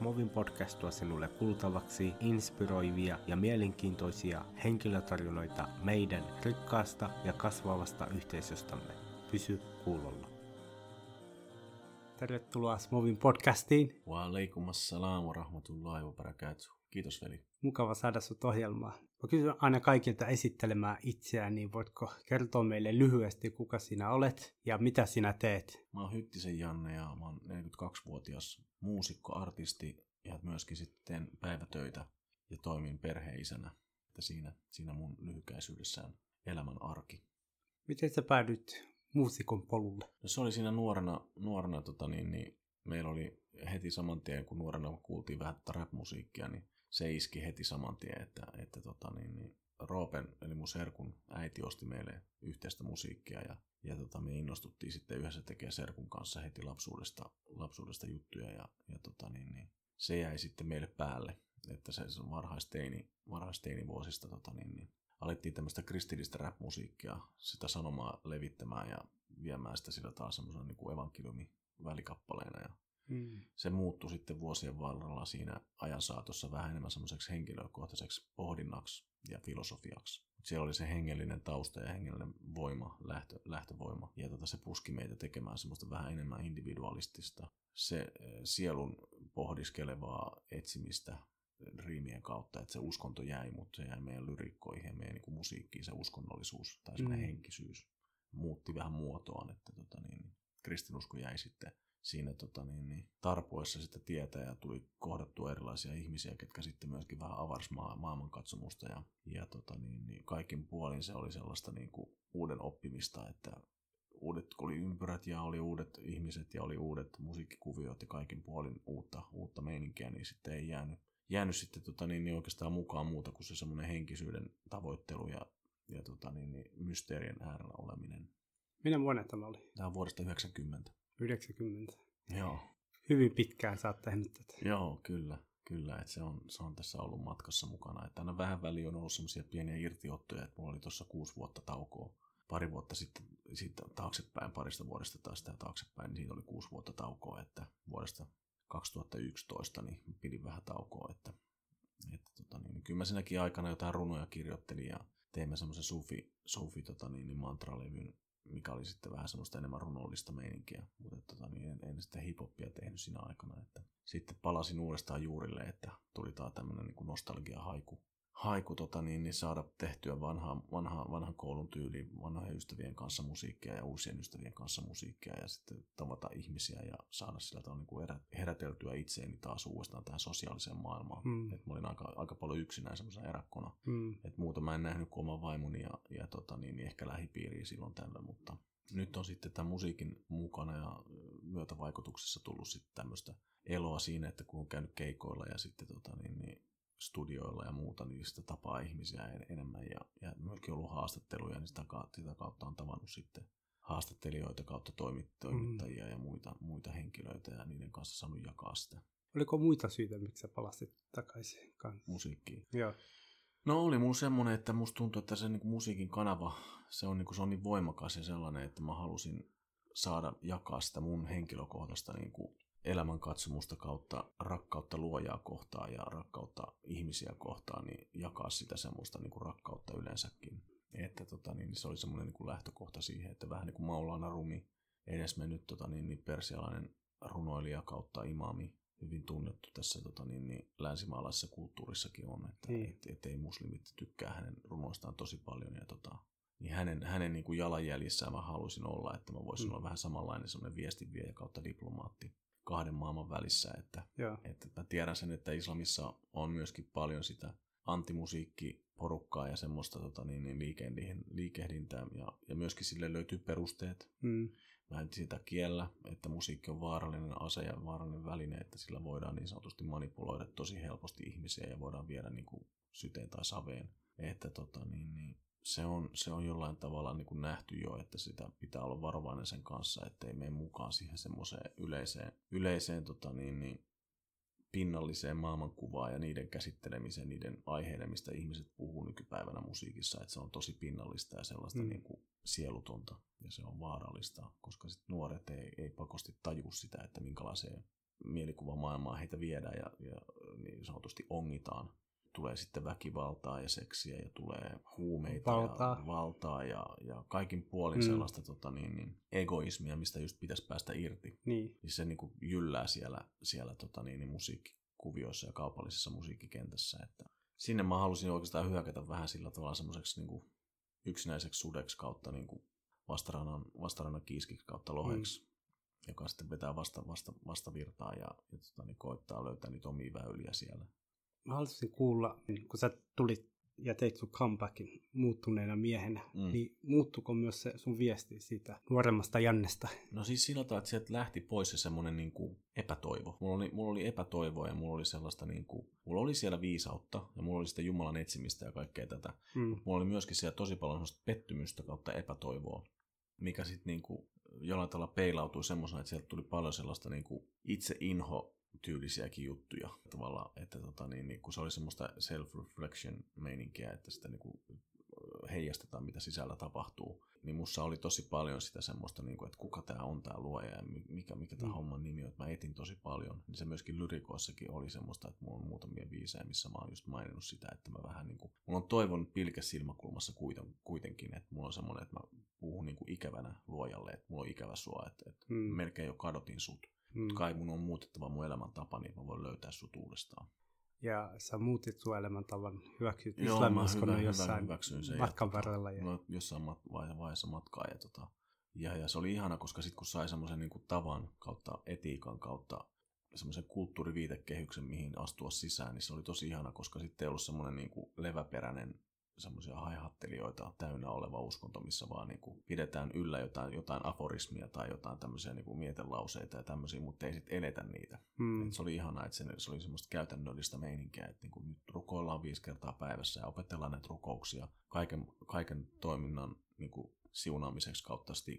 Movin podcast tuo sinulle kuultavaksi inspiroivia ja mielenkiintoisia henkilötarinoita meidän rikkaasta ja kasvavasta yhteisöstämme. Pysy kuulolla. Tervetuloa Movin podcastiin. Wa alaikum assalam wa rahmatullahi wa barakatuh. Kiitos veli. Mukava saada sut ohjelmaa. Mä kysyn aina kaikilta esittelemään itseään, niin voitko kertoa meille lyhyesti, kuka sinä olet ja mitä sinä teet? Mä oon Hyttisen Janne ja mä oon 42-vuotias muusikko, artisti ja myöskin sitten päivätöitä ja toimin perheisänä. Että siinä, siinä mun lyhykäisyydessään elämän arki. Miten sä päädyit muusikon polulle? No se oli siinä nuorena, nuorena tota niin, niin meillä oli heti saman tien, kun nuorena kuultiin vähän rap-musiikkia, niin se iski heti saman tien, että, että tota, niin, niin Roopen, eli mun serkun äiti osti meille yhteistä musiikkia ja, ja tota, me innostuttiin sitten yhdessä tekemään serkun kanssa heti lapsuudesta, lapsuudesta juttuja ja, ja tota, niin, niin, se jäi sitten meille päälle, että se, se varhaisteini, varhaisteinivuosista tota, niin, niin, alettiin tämmöistä kristillistä rap-musiikkia, sitä sanomaa levittämään ja viemään sitä sillä taas semmoisena niin kuin evankeliumi välikappaleena ja Mm. Se muuttui sitten vuosien varrella siinä ajan saatossa vähän enemmän semmoiseksi henkilökohtaiseksi pohdinnaksi ja filosofiaksi. Siellä oli se hengellinen tausta ja hengellinen voima, lähtö, lähtövoima. Ja tota, se puski meitä tekemään semmoista vähän enemmän individualistista, se eh, sielun pohdiskelevaa etsimistä riimien kautta, että se uskonto jäi, mutta se jäi meidän lyrikkoihin ja meidän niin musiikkiin, se uskonnollisuus tai semmoinen mm. henkisyys muutti vähän muotoaan, että tota, niin, kristinusko jäi sitten siinä tota, niin, niin, tarpoessa sitä tietä ja tuli kohdattua erilaisia ihmisiä, ketkä sitten myöskin vähän avarsi maa, maailmankatsomusta ja, ja tota, niin, niin, kaikin puolin se oli sellaista niin kuin uuden oppimista, että uudet oli ympyrät ja oli uudet ihmiset ja oli uudet musiikkikuviot ja kaikin puolin uutta, uutta meininkiä, niin sitten ei jäänyt, jäänyt sitten tota, niin, niin oikeastaan mukaan muuta kuin se semmoinen henkisyyden tavoittelu ja, ja tota, niin, niin, mysteerien äärellä oleminen. Minä vuonna tämä oli? Tämä on vuodesta 90. 90. Joo. Hyvin pitkään sä oot tehnyt tätä. Joo, kyllä. Kyllä, että se on, se on tässä ollut matkassa mukana. Että aina vähän väliin on ollut semmoisia pieniä irtiottoja, että mulla oli tuossa kuusi vuotta taukoa. Pari vuotta sitten, sitten taaksepäin, parista vuodesta taas sitä taaksepäin, niin siitä oli kuusi vuotta taukoa, että vuodesta 2011 niin pidin vähän taukoa, että, että tota, niin, niin, kyllä mä siinäkin aikana jotain runoja kirjoittelin ja teimme semmoisen sufi, sufi tota, niin, niin mantralevyn mikä oli sitten vähän semmoista enemmän runollista meininkiä, mutta tota, niin en, en sitten hiphoppia tehnyt siinä aikana. Että sitten palasin uudestaan juurille, että tuli taas tämmöinen niin nostalgia-haiku haiku tota, niin, niin saada tehtyä vanha, vanha, vanhan koulun tyyliin vanhojen ystävien kanssa musiikkia ja uusien ystävien kanssa musiikkia ja sitten tavata ihmisiä ja saada sillä tavalla niin heräteltyä itseeni taas uudestaan tähän sosiaaliseen maailmaan. Mm. Et mä olin aika, aika paljon yksinään semmoisena eräkkona. Mm. Et muuta mä en nähnyt kuin oman vaimoni ja, ja tota, niin, niin ehkä lähipiiriä silloin tällöin, mutta nyt on sitten tämän musiikin mukana ja myötävaikutuksessa tullut sitten tämmöistä eloa siinä, että kun on käynyt keikoilla ja sitten tota, niin, niin studioilla ja muuta, niin sitä tapaa ihmisiä enemmän ja, ja myöskin ollut haastatteluja, niin sitä kautta, sitä kautta on tavannut sitten haastattelijoita kautta toimittajia mm. ja muita, muita henkilöitä ja niiden kanssa saanut jakaa sitä. Oliko muita syitä, miksi sä palasit takaisin kanssa? Musiikkiin? Joo. No oli mun semmoinen, että musta tuntuu, että se niin kuin musiikin kanava, se on, niin kuin, se on niin voimakas ja sellainen, että mä halusin saada jakaa sitä mun henkilökohtaista niin kuin elämän katsomusta kautta rakkautta luojaa kohtaan ja rakkautta ihmisiä kohtaan, niin jakaa sitä semmoista niin kuin rakkautta yleensäkin. Että tota, niin se oli semmoinen niin kuin lähtökohta siihen, että vähän niin kuin Maulana Rumi, edesmennyt tota, niin, niin persialainen runoilija kautta imami, hyvin tunnettu tässä tota, niin, niin, länsimaalaisessa kulttuurissakin on, että niin. et, et, ei muslimit tykkää hänen runoistaan tosi paljon ja tota, niin hänen, hänen niin kuin jalanjäljissään mä halusin olla, että mä voisin mm. olla vähän samanlainen semmoinen viestinviejä kautta diplomaatti kahden maailman välissä. Että, että mä tiedän sen, että islamissa on myöskin paljon sitä antimusiikkiporukkaa ja semmoista tota, niin, niin liikehdintää ja, ja myöskin sille löytyy perusteet. Mm. Mä en sitä kiellä, että musiikki on vaarallinen ase ja vaarallinen väline, että sillä voidaan niin sanotusti manipuloida tosi helposti ihmisiä ja voidaan viedä niin kuin syteen tai saveen. Että tota, niin, niin, se on, se on jollain tavalla niin kuin nähty jo, että sitä pitää olla varovainen sen kanssa, ettei mene mukaan siihen semmoiseen yleiseen, yleiseen tota niin, niin, pinnalliseen maailmankuvaan ja niiden käsittelemiseen, niiden aiheiden, mistä ihmiset puhuu nykypäivänä musiikissa, että se on tosi pinnallista ja sellaista mm. niin kuin sielutonta ja se on vaarallista, koska sit nuoret ei, ei pakosti taju sitä, että minkälaiseen mielikuvamaailmaa heitä viedään ja, ja niin sanotusti ongitaan. Tulee sitten väkivaltaa ja seksiä ja tulee huumeita Valtaa. ja valtaa ja, ja kaikin puolin mm. sellaista tota, niin, niin, egoismia, mistä just pitäisi päästä irti. Niin. Niin se niin kuin jyllää siellä, siellä tota, niin, niin, musiikkikuvioissa ja kaupallisessa musiikkikentässä. Että sinne mä halusin oikeastaan hyökätä vähän sillä tavalla semmoiseksi niin kuin yksinäiseksi sudeksi kautta niin kuin vastarannan, vastarannan kiiskiksi kautta loheksi, mm. joka sitten vetää vasta, vasta, vastavirtaa ja, ja tota, niin koittaa löytää niitä omia väyliä siellä. Mä haluaisin kuulla, niin kun sä tulit ja teit sun comebackin muuttuneena miehenä, mm. niin muuttuko myös se sun viesti siitä nuoremmasta Jannesta? No siis sillä tavalla, että sieltä lähti pois se semmoinen niin kuin epätoivo. Mulla oli, mulla oli epätoivoa ja mulla oli sellaista, niin kuin, mulla oli siellä viisautta ja mulla oli sitten Jumalan etsimistä ja kaikkea tätä. Mm. Mulla oli myöskin siellä tosi paljon semmoista pettymystä kautta epätoivoa, mikä sitten niin kuin jollain tavalla peilautui semmoisena, että sieltä tuli paljon sellaista niin kuin itse inho tyylisiäkin juttuja tavallaan, että tota, niin, niin, kun se oli semmoista self-reflection meininkiä, että sitä niin kuin heijastetaan, mitä sisällä tapahtuu, niin mussa oli tosi paljon sitä semmoista, niin kuin, että kuka tämä on tämä luoja ja mikä, mikä tämä mm. homman nimi on, että mä etin tosi paljon. Niin se myöskin lyrikoissakin oli semmoista, että mulla on muutamia biisejä, missä mä oon just maininnut sitä, että mä vähän niin kuin, mulla on toivon pilke silmäkulmassa kuitenkin, että mulla on semmoinen, että mä puhun niin kuin ikävänä luojalle, että mulla on ikävä sua, että, että mm. melkein jo kadotin sut. Mm. Kai mun on muutettava mun elämäntapa, niin mä voin löytää sut uudestaan. Ja sä muutit sun elämäntavan, hyväksyt islamiskunnan jossain sen matkan varrella. Ja... No, jossain mat- vaiheessa matkaa. Ja, tota, ja, ja, se oli ihana, koska sitten kun sai semmoisen niin tavan kautta, etiikan kautta, semmoisen kulttuuriviitekehyksen, mihin astua sisään, niin se oli tosi ihana, koska sitten ei ollut semmoinen niin leväperäinen semmoisia haihattelijoita täynnä oleva uskonto, missä vaan niin kuin pidetään yllä jotain, jotain aforismia tai jotain tämmöisiä niin kuin mietelauseita ja tämmöisiä, mutta ei sitten eletä niitä. Hmm. Et se oli ihanaa, että se, se oli semmoista käytännöllistä meininkiä, että niin kuin nyt rukoillaan viisi kertaa päivässä ja opetellaan näitä rukouksia kaiken, kaiken toiminnan niin kuin siunaamiseksi kautta sti,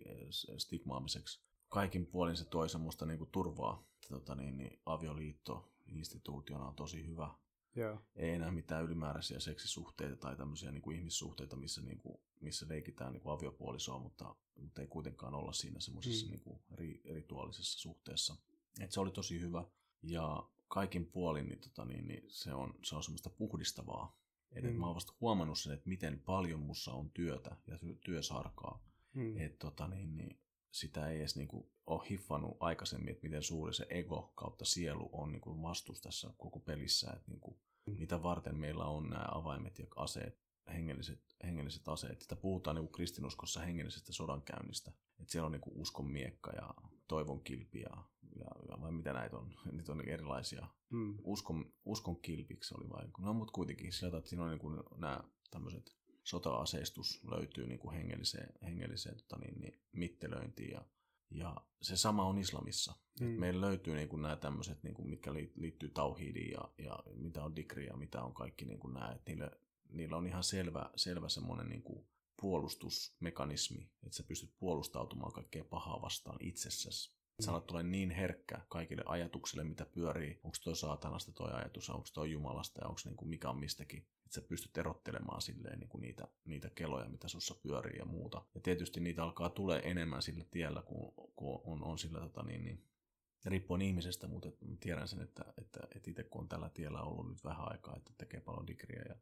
stigmaamiseksi. Kaikin puolin se toi semmoista niin kuin turvaa. Tota niin, niin avioliitto instituutiona on tosi hyvä Joo. Ei enää mitään ylimääräisiä seksisuhteita tai tämmöisiä niin kuin ihmissuhteita, missä, niin kuin, missä leikitään niin kuin aviopuolisoa, mutta, mutta ei kuitenkaan olla siinä semmoisessa mm. niin kuin ri, rituaalisessa suhteessa. Et se oli tosi hyvä. Ja kaikin puolin niin, tota, niin, niin se, on, se on semmoista puhdistavaa. Et, mm. Mä oon vasta huomannut sen, että miten paljon mussa on työtä ja työsarkaa. Mm. Että tota, niin, niin, sitä ei edes niinku ole hiffannut aikaisemmin, että miten suuri se ego kautta sielu on niinku vastus tässä koko pelissä, että niinku, mm. mitä varten meillä on nämä avaimet ja aseet, hengelliset, hengelliset aseet. Sitä puhutaan niinku kristinuskossa hengellisestä sodankäynnistä, että siellä on niinku uskon miekka ja toivon kilpi ja, ja, ja vai mitä näitä on, niitä on erilaisia. Mm. Uskon, uskon kilpiksi oli vai, no mutta kuitenkin sieltä, että siinä on niinku nämä tämmöiset sota-aseistus löytyy niin kuin hengelliseen, hengelliseen tota niin, niin, mittelöintiin ja, ja se sama on islamissa. Mm. meillä löytyy niin kuin nämä tämmöiset, niin kuin, mitkä liittyy tauhidiin ja, ja mitä on dikri ja mitä on kaikki niin kuin nämä. Niillä, niillä on ihan selvä, selvä semmoinen niin kuin puolustusmekanismi, että sä pystyt puolustautumaan kaikkea pahaa vastaan itsessäsi. Mm. Sä alat niin herkkä kaikille ajatuksille, mitä pyörii. Onko toi saatanasta toi ajatus, onko toi Jumalasta ja onko niin kuin mikä on mistäkin että sä pystyt erottelemaan silleen niin kuin niitä, niitä keloja, mitä sussa pyörii ja muuta. Ja tietysti niitä alkaa tulee enemmän sillä tiellä, kun, kun on, on sillä tota niin, niin riippuen ihmisestä, mutta tiedän sen, että, että, että itse kun on tällä tiellä ollut nyt vähän aikaa, että tekee paljon digriä ja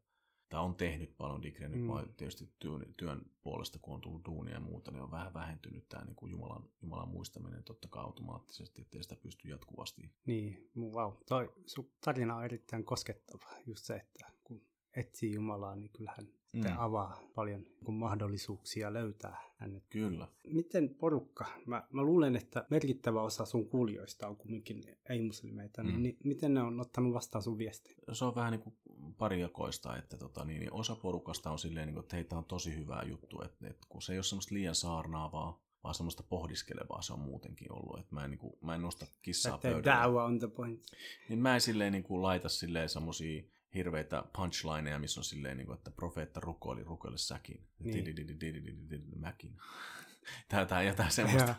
tai on tehnyt paljon digriä, nyt mm. tietysti työn, työn, puolesta, kun on tullut duunia ja muuta, niin on vähän vähentynyt tämä niin kuin Jumalan, Jumalan muistaminen totta kai automaattisesti, ettei sitä pysty jatkuvasti. Niin, wow. Toi sun tarina on erittäin koskettava, just se, että kun etsii Jumalaa, niin kyllähän mm. avaa paljon niin mahdollisuuksia löytää hänet. Kyllä. Miten porukka, mä, mä luulen, että merkittävä osa sun kuulijoista on kumminkin ei-muslimeita, mm. niin, niin miten ne on ottanut vastaan sun viestiä? Se on vähän niin kuin parijakoista, että tota, niin, niin osa porukasta on silleen, niin kuin, että heitä on tosi hyvää juttu, että, että kun se ei ole semmoista liian saarnaavaa, vaan semmoista pohdiskelevaa se on muutenkin ollut. Että mä, en, niin kuin, mä en nosta kissaa pöydälle. on the point. Niin mä en silleen niin kuin, laita silleen semmoisia hirveitä punchlineja, missä on silleen, niin kuin, että profeetta rukoili rukoille säkin. Niin. Mäkin. Tää, tää jotain semmoista.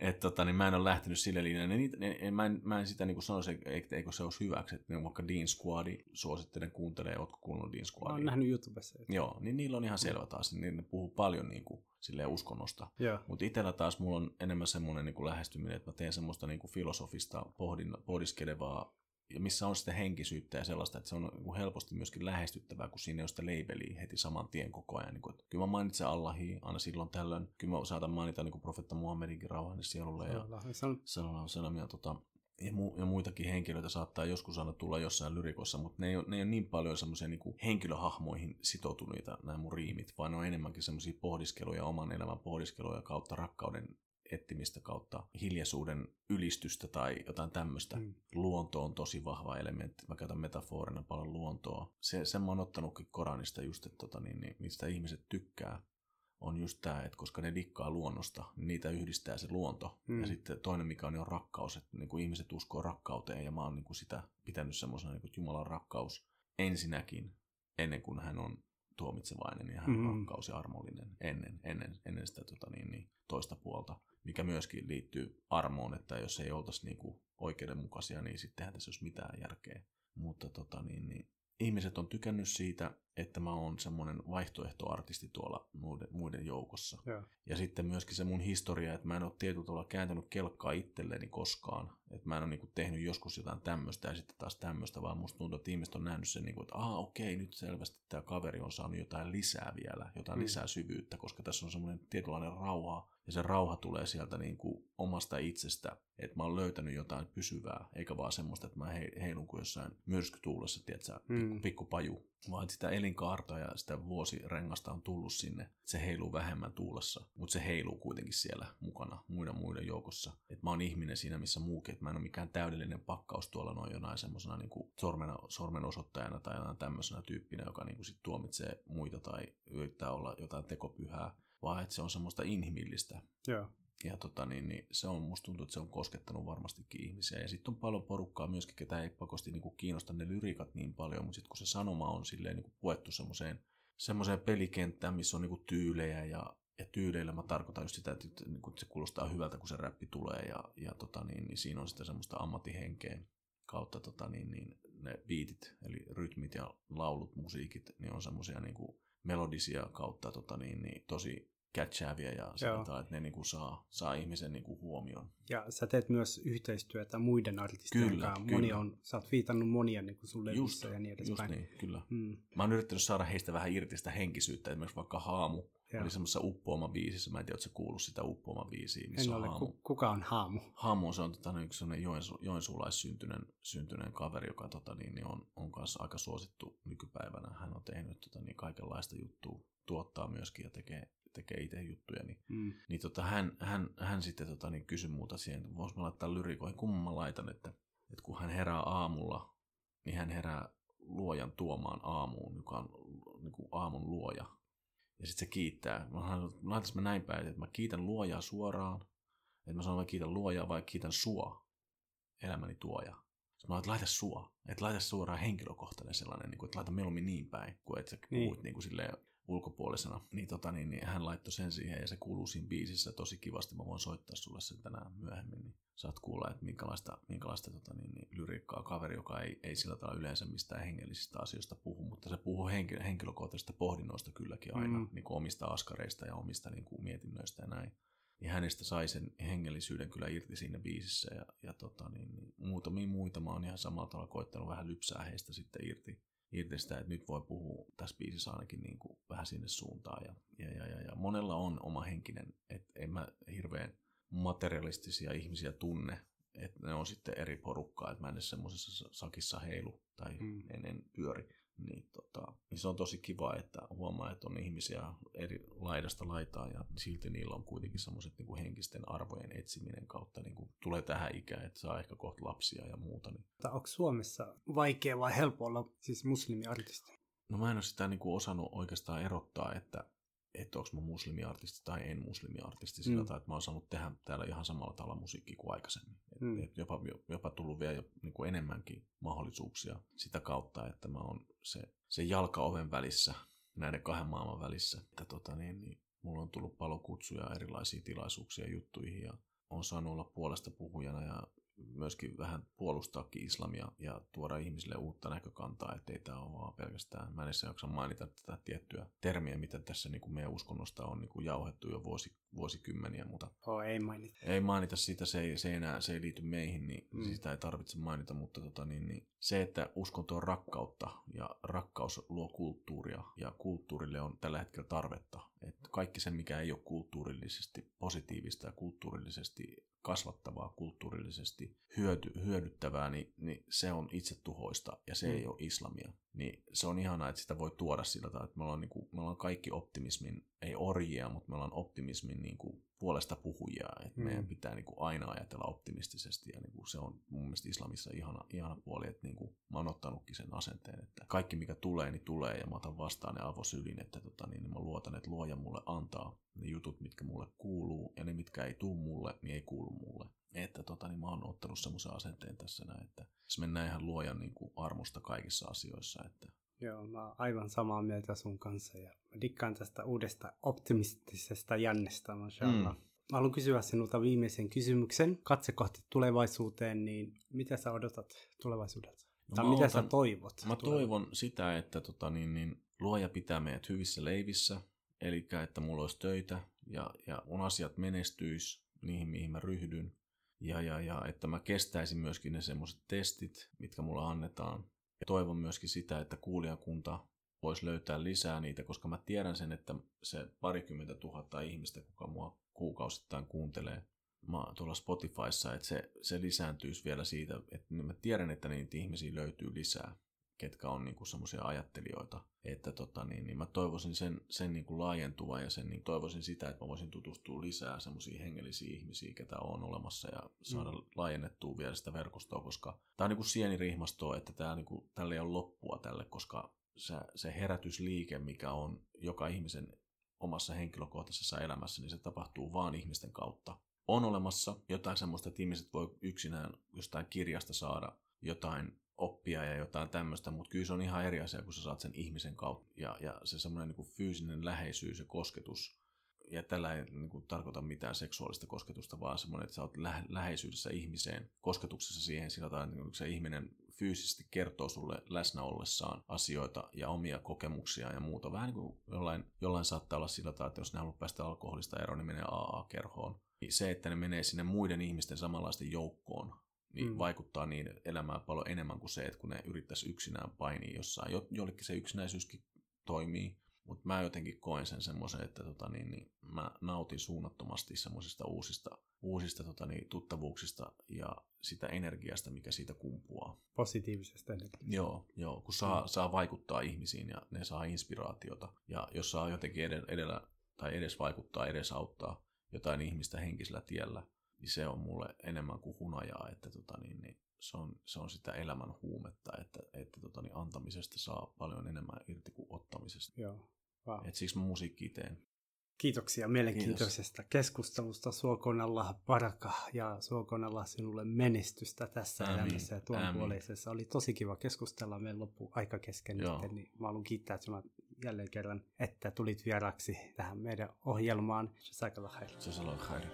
Et, tota, niin mä en ole lähtenyt sille linjalle. Niin, niin, mä, en, mä en sitä niin sanoisi, että eikö se olisi hyväksi. Että vaikka Dean Squadi, suosittelen kuuntelee, ootko kuunnellut Dean Squadia? Mä nähnyt YouTubessa. Että... Joo, niin niillä on ihan selvä taas. Niin ne puhuu paljon niin kuin, silleen uskonnosta. Mutta itsellä taas mulla on enemmän semmoinen niin lähestyminen, että mä teen semmoista niin kuin filosofista pohdin, pohdiskelevaa ja missä on sitten henkisyyttä ja sellaista, että se on niin helposti myöskin lähestyttävää, kun siinä ei ole sitä labeliä heti saman tien koko ajan. Niin kuin, että kyllä mä mainitsen Allahi aina silloin tällöin. Kyllä mä saatan mainita niin kuin profetta Muhammedinkin rauhan sielulle ja sallallahu salam ja, tota, ja, mu- ja muitakin henkilöitä saattaa joskus aina tulla jossain lyrikossa, mutta ne ei ole, ne ei ole niin paljon semmoisia niin henkilöhahmoihin sitoutuneita nämä mun riimit, vaan ne on enemmänkin semmoisia pohdiskeluja, oman elämän pohdiskeluja kautta rakkauden ettimistä kautta hiljaisuuden ylistystä tai jotain tämmöistä. Mm. Luonto on tosi vahva elementti. Mä käytän metaforina paljon luontoa. Se, sen mä oon ottanutkin Koranista just, että tota, niin, niin, mistä ihmiset tykkää on just tämä, että koska ne dikkaa luonnosta, niin niitä yhdistää se luonto. Mm. Ja sitten toinen, mikä on, niin on rakkaus, että niin kuin ihmiset uskoo rakkauteen, ja mä oon niin kuin sitä pitänyt semmoisena, niin kuin Jumalan rakkaus ensinnäkin, ennen kuin hän on tuomitsevainen ja hän on mm. rakkaus ja armollinen ennen, ennen, ennen sitä tota, niin, niin, toista puolta mikä myöskin liittyy armoon, että jos ei oltaisi niinku oikeudenmukaisia, niin sittenhän tässä olisi mitään järkeä. Mutta tota, niin, niin, ihmiset on tykännyt siitä, että mä oon semmoinen vaihtoehtoartisti tuolla muiden, muiden joukossa. Ja. ja sitten myöskin se mun historia, että mä en ole tietyllä tavalla kääntänyt kelkkaa itselleni koskaan. Että mä en ole niinku tehnyt joskus jotain tämmöistä ja sitten taas tämmöistä, vaan musta tuntuu, että ihmiset on nähnyt sen, niinku, että aa okei, nyt selvästi tämä kaveri on saanut jotain lisää vielä, jotain mm. lisää syvyyttä, koska tässä on semmoinen tietynlainen rauha ja se rauha tulee sieltä niin kuin omasta itsestä, että mä oon löytänyt jotain pysyvää, eikä vaan semmoista, että mä heilun kuin jossain myrskytuulessa, tiedätkö, mm. pikku paju vaan sitä elinkaarta ja sitä vuosirengasta on tullut sinne. Se heiluu vähemmän tuulessa, mutta se heiluu kuitenkin siellä mukana muiden muiden joukossa. Et mä oon ihminen siinä, missä muukin, että mä en ole mikään täydellinen pakkaus tuolla noin jonain semmoisena niin sormen, sormen osoittajana tai jonain tämmöisenä tyyppinä, joka niin kuin sit tuomitsee muita tai yrittää olla jotain tekopyhää, vaan että se on semmoista inhimillistä. Joo ja tota, niin, niin se on, musta tuntuu, että se on koskettanut varmastikin ihmisiä. Ja sitten on paljon porukkaa myöskin, ketä ei pakosti niin kuin kiinnosta ne lyrikat niin paljon, mutta sitten kun se sanoma on silleen niin kuin puettu semmoiseen, semmoiseen pelikenttään, missä on niin kuin tyylejä ja, ja tyyleillä mä tarkoitan just sitä, että, että se kuulostaa hyvältä, kun se räppi tulee ja, ja tota, niin, niin siinä on sitten semmoista ammattihenkeä kautta tota, niin, niin, ne beatit, eli rytmit ja laulut, musiikit, niin on semmoisia niin melodisia kautta tota, niin, niin, tosi catchääviä ja sanotaan, että ne niinku saa, saa ihmisen niinku huomioon. Ja sä teet myös yhteistyötä muiden artistien kyllä, kanssa. Moni kyllä. on, sä oot viitannut monia niinku sulle just, ja niin edespäin. Just niin, kyllä. Mm. Mä oon yrittänyt saada heistä vähän irti sitä henkisyyttä, esimerkiksi vaikka Haamu. Ja. Oli semmoisessa Uppooma biisissä, mä en tiedä, ootko kuullut sitä Uppooma biisiä, missä en on ole. Haamu. kuka on Haamu? Haamu on se on tota, yksi sellainen joensu, joensuulaissyntyinen syntyneen kaveri, joka tota, niin, niin on, on kanssa aika suosittu nykypäivänä. Hän on tehnyt tota, niin, kaikenlaista juttua, tuottaa myöskin ja tekee tekee itse juttuja, niin, mm. niin tota, hän, hän, hän sitten tota, niin kysyi muuta siihen, vois mä laittaa lyrikoihin, kun mä laitan, että, että kun hän herää aamulla, niin hän herää luojan tuomaan aamuun, joka on niin kuin aamun luoja. Ja sitten se kiittää. Mä laitan mä näin päin, että mä kiitän luojaa suoraan, että mä sanon, että mä kiitän luojaa vai kiitän sua, elämäni tuoja. Sitten mä että laita sua, että laita suoraan henkilökohtainen sellainen, niin kuin, että laita mieluummin niin päin, kuin että sä niin. puhut niin kuin silleen ulkopuolisena, niin, tota, niin, niin hän laittoi sen siihen ja se kuuluu siinä biisissä tosi kivasti. Mä voin soittaa sulle sen tänään myöhemmin, niin saat kuulla, että minkälaista, minkälaista tota, niin, niin, lyriikkaa kaveri, joka ei, ei sillä tavalla yleensä mistään hengellisistä asioista puhu, mutta se puhuu henkilö, henkilökohtaisista pohdinnoista kylläkin aina, mm. niin kuin omista askareista ja omista niin kuin mietinnöistä ja näin. Niin hänestä sai sen hengellisyyden kyllä irti siinä biisissä ja, ja tota, niin, niin, muutamia muita mä oon ihan samalla tavalla koittanut vähän lypsää heistä sitten irti irti sitä, että nyt voi puhua tässä biisissä ainakin niin kuin vähän sinne suuntaan. Ja, ja, ja, ja, ja monella on oma henkinen, että en mä hirveän materialistisia ihmisiä tunne, että ne on sitten eri porukkaa, että mä en edes semmoisessa sakissa heilu tai mm. en, en pyöri niin, tota, niin se on tosi kiva, että huomaa, että on ihmisiä eri laidasta laitaa ja silti niillä on kuitenkin semmoiset niin henkisten arvojen etsiminen kautta niin kuin tulee tähän ikään, että saa ehkä kohta lapsia ja muuta. Niin. Onko Suomessa vaikea vai helppo olla siis muslimiartisti? No mä en ole sitä niin kuin osannut oikeastaan erottaa, että että onko mä muslimiartisti tai en muslimiartisti sillä mm. tavalla, että mä oon saanut tehdä täällä ihan samalla tavalla musiikkia kuin aikaisemmin. Et, mm. et jopa, jopa tullut vielä jo, niin kuin enemmänkin mahdollisuuksia sitä kautta, että mä oon se, se jalka oven välissä, näiden kahden maailman välissä. Että tota, niin, niin, mulla on tullut paljon kutsuja erilaisiin tilaisuuksia juttuihin ja on saanut olla puolesta puhujana ja myöskin vähän puolustaakin islamia ja tuoda ihmisille uutta näkökantaa, ettei tämä ole vaan pelkästään, mä en edes jaksa mainita tätä tiettyä termiä, mitä tässä niin kuin meidän uskonnosta on niin kuin jauhettu jo vuosi, vuosikymmeniä, mutta oh, ei mainita. Ei mainita sitä, se ei, se ei, enää, se ei liity meihin, niin mm. sitä ei tarvitse mainita, mutta tota, niin, niin, se, että uskonto on rakkautta ja rakkaus luo kulttuuria ja kulttuurille on tällä hetkellä tarvetta. Että kaikki se, mikä ei ole kulttuurillisesti positiivista ja kulttuurillisesti kasvattavaa, kulttuurillisesti hyöty, hyödyttävää, niin, niin se on itsetuhoista ja se mm. ei ole islamia. Niin se on ihanaa, että sitä voi tuoda sillä tavalla, että me ollaan, niin kuin, me ollaan kaikki optimismin, ei orjia, mutta me ollaan optimismin niin kuin puolesta puhujia, että mm. meidän pitää niin kuin aina ajatella optimistisesti ja niin kuin se on mun mielestä islamissa ihana, ihana puoli, että niin kuin mä oon ottanutkin sen asenteen, että kaikki mikä tulee, niin tulee ja mä otan vastaan ne avosylin, että tota, niin, niin mä luotan, että luoja mulle antaa ne jutut, mitkä mulle kuuluu ja ne, mitkä ei tuu mulle, niin ei kuulu mulle. Että tota, niin mä oon ottanut semmoisen asenteen tässä näin, että se mennään ihan luojan niin kuin armosta kaikissa asioissa, että Joo, mä oon aivan samaa mieltä sun kanssa ja mä dikkaan tästä uudesta optimistisesta jännestä, mashallah. Mm. Mä haluan kysyä sinulta viimeisen kysymyksen. Katse kohti tulevaisuuteen, niin mitä sä odotat tulevaisuudelta? No tai mitä otan, sä toivot? Mä toivon sitä, että tota, niin, niin, luoja pitää meidät hyvissä leivissä, eli että mulla olisi töitä ja, ja mun asiat menestyis niihin, mihin mä ryhdyn. Ja, ja, ja että mä kestäisin myöskin ne semmoiset testit, mitkä mulla annetaan. Ja toivon myöskin sitä, että kuulijakunta voisi löytää lisää niitä, koska mä tiedän sen, että se parikymmentä tuhatta ihmistä, kuka mua kuukausittain kuuntelee mä, tuolla Spotifyssa, että se, se lisääntyisi vielä siitä, että mä tiedän, että niitä ihmisiä löytyy lisää, ketkä on niinku semmoisia ajattelijoita, että tota, niin, niin mä toivoisin sen, sen niinku laajentuvan ja sen, niin toivoisin sitä, että mä voisin tutustua lisää semmoisiin hengellisiin ihmisiä, ketä on olemassa ja saada mm. laajennettua vielä sitä verkostoa, koska tämä on niinku sienirihmastoa, että tää, niinku, tälle ei ole loppua tälle, koska se, se herätysliike, mikä on joka ihmisen omassa henkilökohtaisessa elämässä, niin se tapahtuu vaan ihmisten kautta. On olemassa jotain semmoista, että ihmiset voi yksinään jostain kirjasta saada jotain oppia ja jotain tämmöistä, mutta kyllä se on ihan eri asia, kun sä saat sen ihmisen kautta. Ja, ja se semmoinen niin fyysinen läheisyys ja kosketus, ja tällä ei niin kuin, tarkoita mitään seksuaalista kosketusta, vaan semmoinen, että sä oot lä- läheisyydessä ihmiseen, kosketuksessa siihen sillä tavalla, että se ihminen fyysisesti kertoo sulle läsnä ollessaan asioita ja omia kokemuksia ja muuta. Vähän niin kuin jollain, jollain saattaa olla sillä tavalla, että jos ne haluaa päästä alkoholista eroon, niin menee AA-kerhoon. Niin se, että ne menee sinne muiden ihmisten samanlaisten joukkoon, niin mm. vaikuttaa niin elämään paljon enemmän kuin se, että kun ne yrittäisi yksinään painia jossain. Jo, jollekin se yksinäisyyskin toimii, mutta mä jotenkin koen sen semmoisen, että tota, niin, niin, mä nautin suunnattomasti semmoisista uusista, uusista tota, niin, tuttavuuksista ja sitä energiasta, mikä siitä kumpuaa. Positiivisesta energiasta. Joo, joo kun saa, mm. saa vaikuttaa ihmisiin ja ne saa inspiraatiota. Ja jos saa jotenkin edellä, tai edes vaikuttaa, edes auttaa jotain ihmistä henkisellä tiellä, niin se on mulle enemmän kuin hunajaa, että tota, niin, niin, se, on, se on sitä elämän huumetta, että, että tota, niin, antamisesta saa paljon enemmän irti kuin ottamisesta. Joo. Wow. Et siksi mä musiikki teen. Kiitoksia mielenkiintoisesta Kiitos. keskustelusta. Suokoon Allah baraka ja suokoon Allah sinulle menestystä tässä Äämin. elämässä ja tuon puoleisessa. Oli tosi kiva keskustella. Meidän loppu aika kesken nyt, niin mä haluan kiittää sinua jälleen kerran, että tulit vieraksi tähän meidän ohjelmaan. Jazakallah khair. Jazakallah khair.